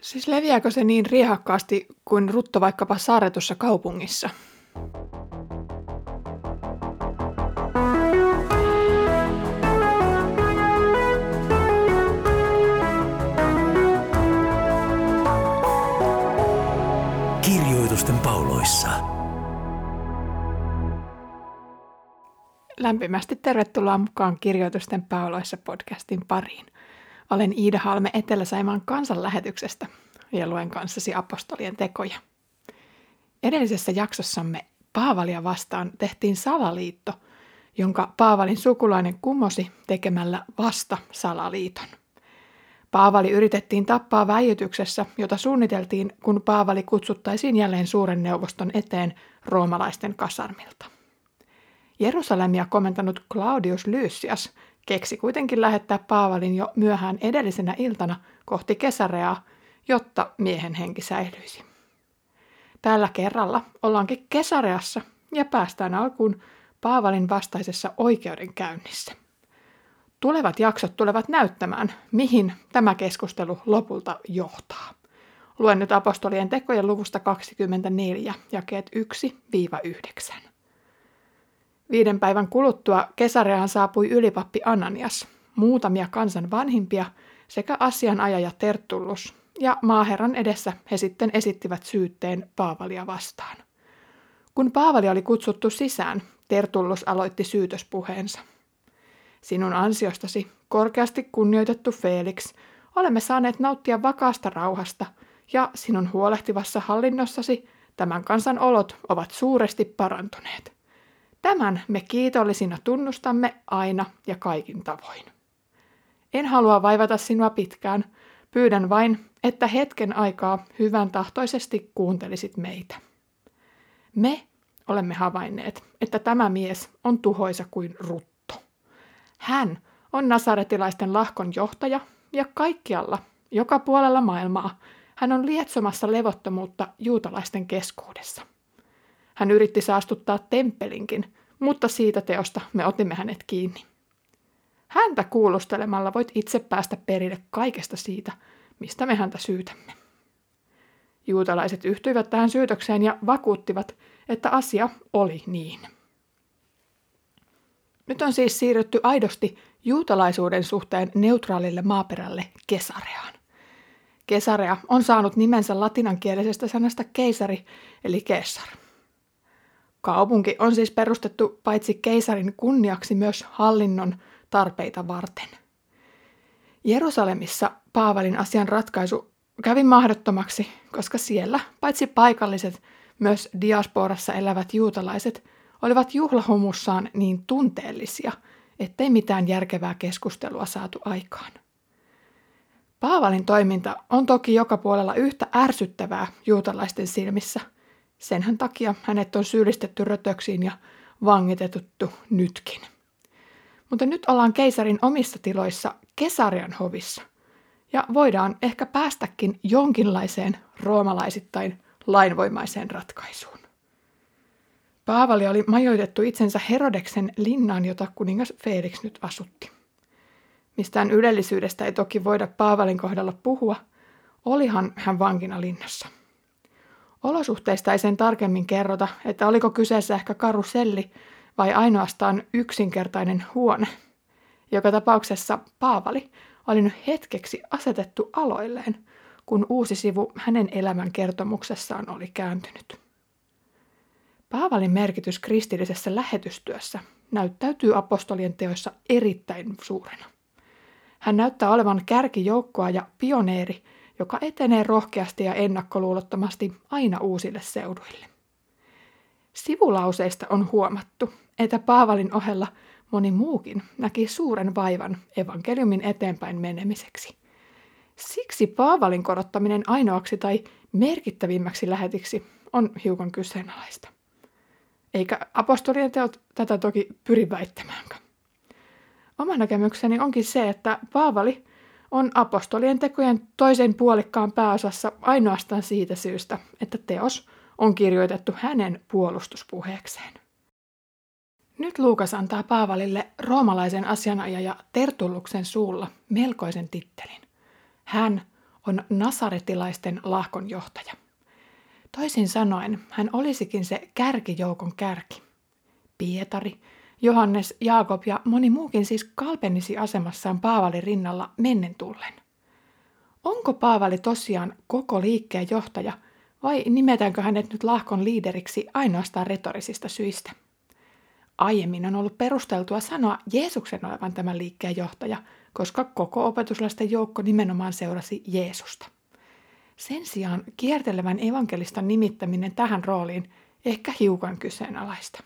Siis leviääkö se niin riehakkaasti kuin rutto vaikkapa saaretussa kaupungissa? Kirjoitusten pauloissa. Lämpimästi tervetuloa mukaan Kirjoitusten pauloissa podcastin pariin. Olen Iida Halme Etelä-Saimaan kansanlähetyksestä ja luen kanssasi apostolien tekoja. Edellisessä jaksossamme Paavalia vastaan tehtiin salaliitto, jonka Paavalin sukulainen kumosi tekemällä vasta salaliiton. Paavali yritettiin tappaa väijytyksessä, jota suunniteltiin, kun Paavali kutsuttaisiin jälleen suuren neuvoston eteen roomalaisten kasarmilta. Jerusalemia komentanut Claudius Lysias keksi kuitenkin lähettää Paavalin jo myöhään edellisenä iltana kohti Kesareaa, jotta miehen henki säilyisi. Tällä kerralla ollaankin Kesareassa ja päästään alkuun Paavalin vastaisessa oikeudenkäynnissä. Tulevat jaksot tulevat näyttämään, mihin tämä keskustelu lopulta johtaa. Luen nyt apostolien tekojen luvusta 24, jakeet 1-9. Viiden päivän kuluttua Kesareaan saapui ylipappi Ananias, muutamia kansan vanhimpia sekä asianajaja Tertullus, ja maaherran edessä he sitten esittivät syytteen Paavalia vastaan. Kun Paavali oli kutsuttu sisään, Tertullus aloitti syytöspuheensa. Sinun ansiostasi, korkeasti kunnioitettu Felix, olemme saaneet nauttia vakaasta rauhasta, ja sinun huolehtivassa hallinnossasi tämän kansan olot ovat suuresti parantuneet. Tämän me kiitollisina tunnustamme aina ja kaikin tavoin. En halua vaivata sinua pitkään, pyydän vain, että hetken aikaa hyvän tahtoisesti kuuntelisit meitä. Me olemme havainneet, että tämä mies on tuhoisa kuin rutto. Hän on nasaretilaisten lahkon johtaja ja kaikkialla, joka puolella maailmaa, hän on lietsomassa levottomuutta juutalaisten keskuudessa. Hän yritti saastuttaa temppelinkin, mutta siitä teosta me otimme hänet kiinni. Häntä kuulustelemalla voit itse päästä perille kaikesta siitä, mistä me häntä syytämme. Juutalaiset yhtyivät tähän syytökseen ja vakuuttivat, että asia oli niin. Nyt on siis siirrytty aidosti juutalaisuuden suhteen neutraalille maaperälle Kesareaan. Kesarea on saanut nimensä latinankielisestä sanasta keisari eli Kesar. Kaupunki on siis perustettu paitsi keisarin kunniaksi myös hallinnon tarpeita varten. Jerusalemissa Paavalin asian ratkaisu kävi mahdottomaksi, koska siellä paitsi paikalliset, myös diasporassa elävät juutalaiset olivat juhlahumussaan niin tunteellisia, ettei mitään järkevää keskustelua saatu aikaan. Paavalin toiminta on toki joka puolella yhtä ärsyttävää juutalaisten silmissä – Senhän takia hänet on syyllistetty rötöksiin ja vangitetuttu nytkin. Mutta nyt ollaan keisarin omissa tiloissa Kesarian hovissa. Ja voidaan ehkä päästäkin jonkinlaiseen roomalaisittain lainvoimaiseen ratkaisuun. Paavali oli majoitettu itsensä Herodeksen linnaan, jota kuningas Felix nyt asutti. Mistään ylellisyydestä ei toki voida Paavalin kohdalla puhua, olihan hän vankina linnassa. Olosuhteista ei sen tarkemmin kerrota, että oliko kyseessä ehkä karuselli vai ainoastaan yksinkertainen huone. Joka tapauksessa Paavali oli nyt hetkeksi asetettu aloilleen, kun uusi sivu hänen elämän kertomuksessaan oli kääntynyt. Paavalin merkitys kristillisessä lähetystyössä näyttäytyy apostolien teoissa erittäin suurena. Hän näyttää olevan kärkijoukkoa ja pioneeri – joka etenee rohkeasti ja ennakkoluulottomasti aina uusille seuduille. Sivulauseista on huomattu, että Paavalin ohella moni muukin näki suuren vaivan evankeliumin eteenpäin menemiseksi. Siksi Paavalin korottaminen ainoaksi tai merkittävimmäksi lähetiksi on hiukan kyseenalaista. Eikä apostolien teot tätä toki pyri väittämäänkään. Oma näkemykseni onkin se, että Paavali on apostolien tekojen toisen puolikkaan pääosassa ainoastaan siitä syystä, että teos on kirjoitettu hänen puolustuspuheekseen. Nyt Luukas antaa Paavalille roomalaisen asianajaja Tertulluksen suulla melkoisen tittelin. Hän on nasaretilaisten lahkon johtaja. Toisin sanoen, hän olisikin se kärkijoukon kärki. Pietari, Johannes, Jaakob ja moni muukin siis kalpenisi asemassaan Paavalin rinnalla mennen tullen. Onko Paavali tosiaan koko liikkeen johtaja vai nimetäänkö hänet nyt lahkon liideriksi ainoastaan retorisista syistä? Aiemmin on ollut perusteltua sanoa Jeesuksen olevan tämän liikkeen johtaja, koska koko opetuslasten joukko nimenomaan seurasi Jeesusta. Sen sijaan kiertelevän evankelistan nimittäminen tähän rooliin ehkä hiukan kyseenalaista.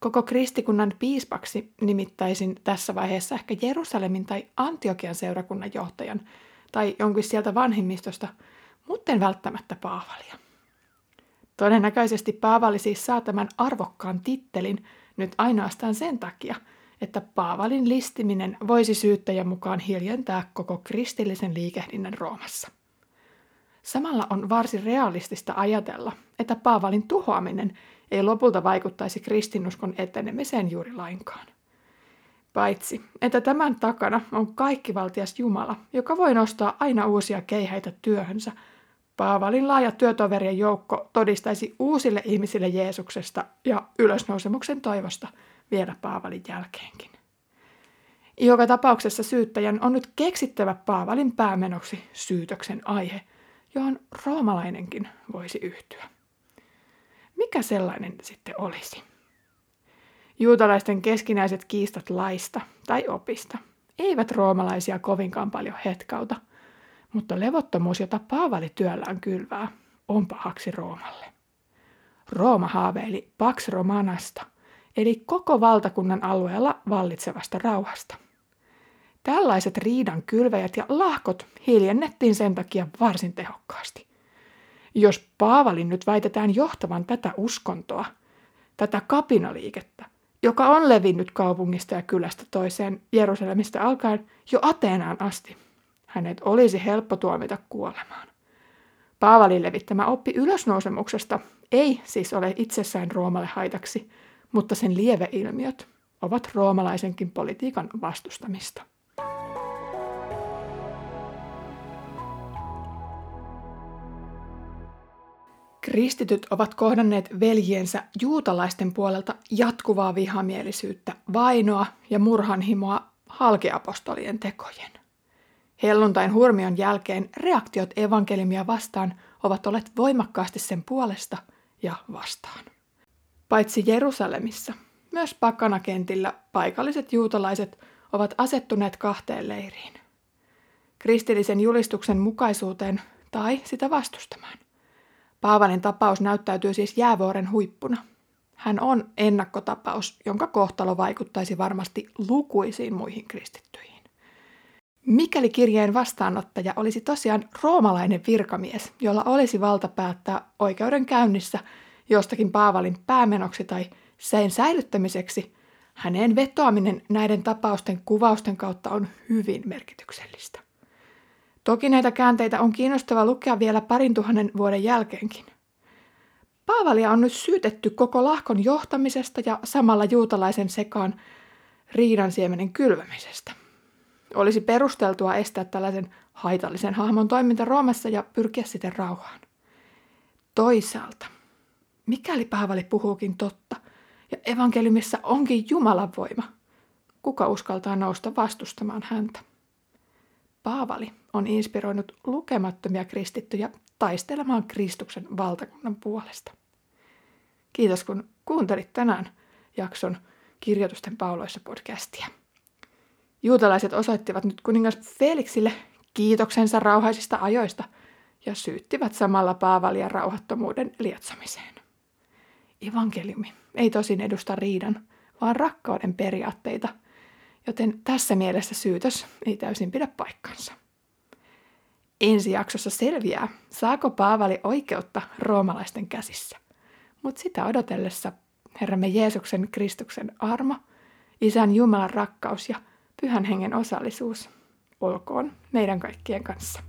Koko kristikunnan piispaksi nimittäisin tässä vaiheessa ehkä Jerusalemin tai Antiokian seurakunnan johtajan tai jonkin sieltä vanhimmistosta, mutta en välttämättä Paavalia. Todennäköisesti Paavali siis saa tämän arvokkaan tittelin nyt ainoastaan sen takia, että Paavalin listiminen voisi syyttäjän mukaan hiljentää koko kristillisen liikehdinnän Roomassa. Samalla on varsin realistista ajatella, että Paavalin tuhoaminen ei lopulta vaikuttaisi kristinuskon etenemiseen juuri lainkaan. Paitsi, että tämän takana on kaikkivaltias Jumala, joka voi nostaa aina uusia keihäitä työhönsä. Paavalin laaja työtoverien joukko todistaisi uusille ihmisille Jeesuksesta ja ylösnousemuksen toivosta vielä Paavalin jälkeenkin. Joka tapauksessa syyttäjän on nyt keksittävä Paavalin päämenoksi syytöksen aihe, johon roomalainenkin voisi yhtyä. Mikä sellainen sitten olisi? Juutalaisten keskinäiset kiistat laista tai opista eivät roomalaisia kovinkaan paljon hetkauta, mutta levottomuus, jota Paavali työllään kylvää, on pahaksi Roomalle. Rooma haaveili Pax Romanasta, eli koko valtakunnan alueella vallitsevasta rauhasta. Tällaiset riidan kylväjät ja lahkot hiljennettiin sen takia varsin tehokkaasti. Jos Paavalin nyt väitetään johtavan tätä uskontoa, tätä kapinaliikettä, joka on levinnyt kaupungista ja kylästä toiseen Jerusalemista alkaen jo Ateenaan asti. Hänet olisi helppo tuomita kuolemaan. Paavalin levittämä oppi ylösnousemuksesta ei siis ole itsessään Roomalle haitaksi, mutta sen lieveilmiöt ovat roomalaisenkin politiikan vastustamista. Kristityt ovat kohdanneet veljiensä juutalaisten puolelta jatkuvaa vihamielisyyttä, vainoa ja murhanhimoa halkeapostolien tekojen. Helluntain hurmion jälkeen reaktiot evankelimia vastaan ovat olleet voimakkaasti sen puolesta ja vastaan. Paitsi Jerusalemissa, myös pakanakentillä paikalliset juutalaiset ovat asettuneet kahteen leiriin. Kristillisen julistuksen mukaisuuteen tai sitä vastustamaan. Paavalin tapaus näyttäytyy siis jäävuoren huippuna. Hän on ennakkotapaus, jonka kohtalo vaikuttaisi varmasti lukuisiin muihin kristittyihin. Mikäli kirjeen vastaanottaja olisi tosiaan roomalainen virkamies, jolla olisi valta päättää oikeudenkäynnissä jostakin Paavalin päämenoksi tai sen säilyttämiseksi, hänen vetoaminen näiden tapausten kuvausten kautta on hyvin merkityksellistä. Toki näitä käänteitä on kiinnostava lukea vielä parin tuhannen vuoden jälkeenkin. Paavalia on nyt syytetty koko lahkon johtamisesta ja samalla juutalaisen sekaan riidan siemenen kylvämisestä. Olisi perusteltua estää tällaisen haitallisen hahmon toiminta Roomassa ja pyrkiä siten rauhaan. Toisaalta, mikäli Paavali puhuukin totta ja evankeliumissa onkin Jumalan voima, kuka uskaltaa nousta vastustamaan häntä? Paavali on inspiroinut lukemattomia kristittyjä taistelemaan Kristuksen valtakunnan puolesta. Kiitos kun kuuntelit tänään jakson Kirjoitusten pauloissa podcastia. Juutalaiset osoittivat nyt kuningas Felixille kiitoksensa rauhaisista ajoista ja syyttivät samalla Paavalia rauhattomuuden lietsomiseen. Evankeliumi ei tosin edusta riidan, vaan rakkauden periaatteita – joten tässä mielessä syytös ei täysin pidä paikkansa. Ensi jaksossa selviää, saako Paavali oikeutta roomalaisten käsissä. Mutta sitä odotellessa Herramme Jeesuksen Kristuksen armo, Isän Jumalan rakkaus ja Pyhän Hengen osallisuus olkoon meidän kaikkien kanssa.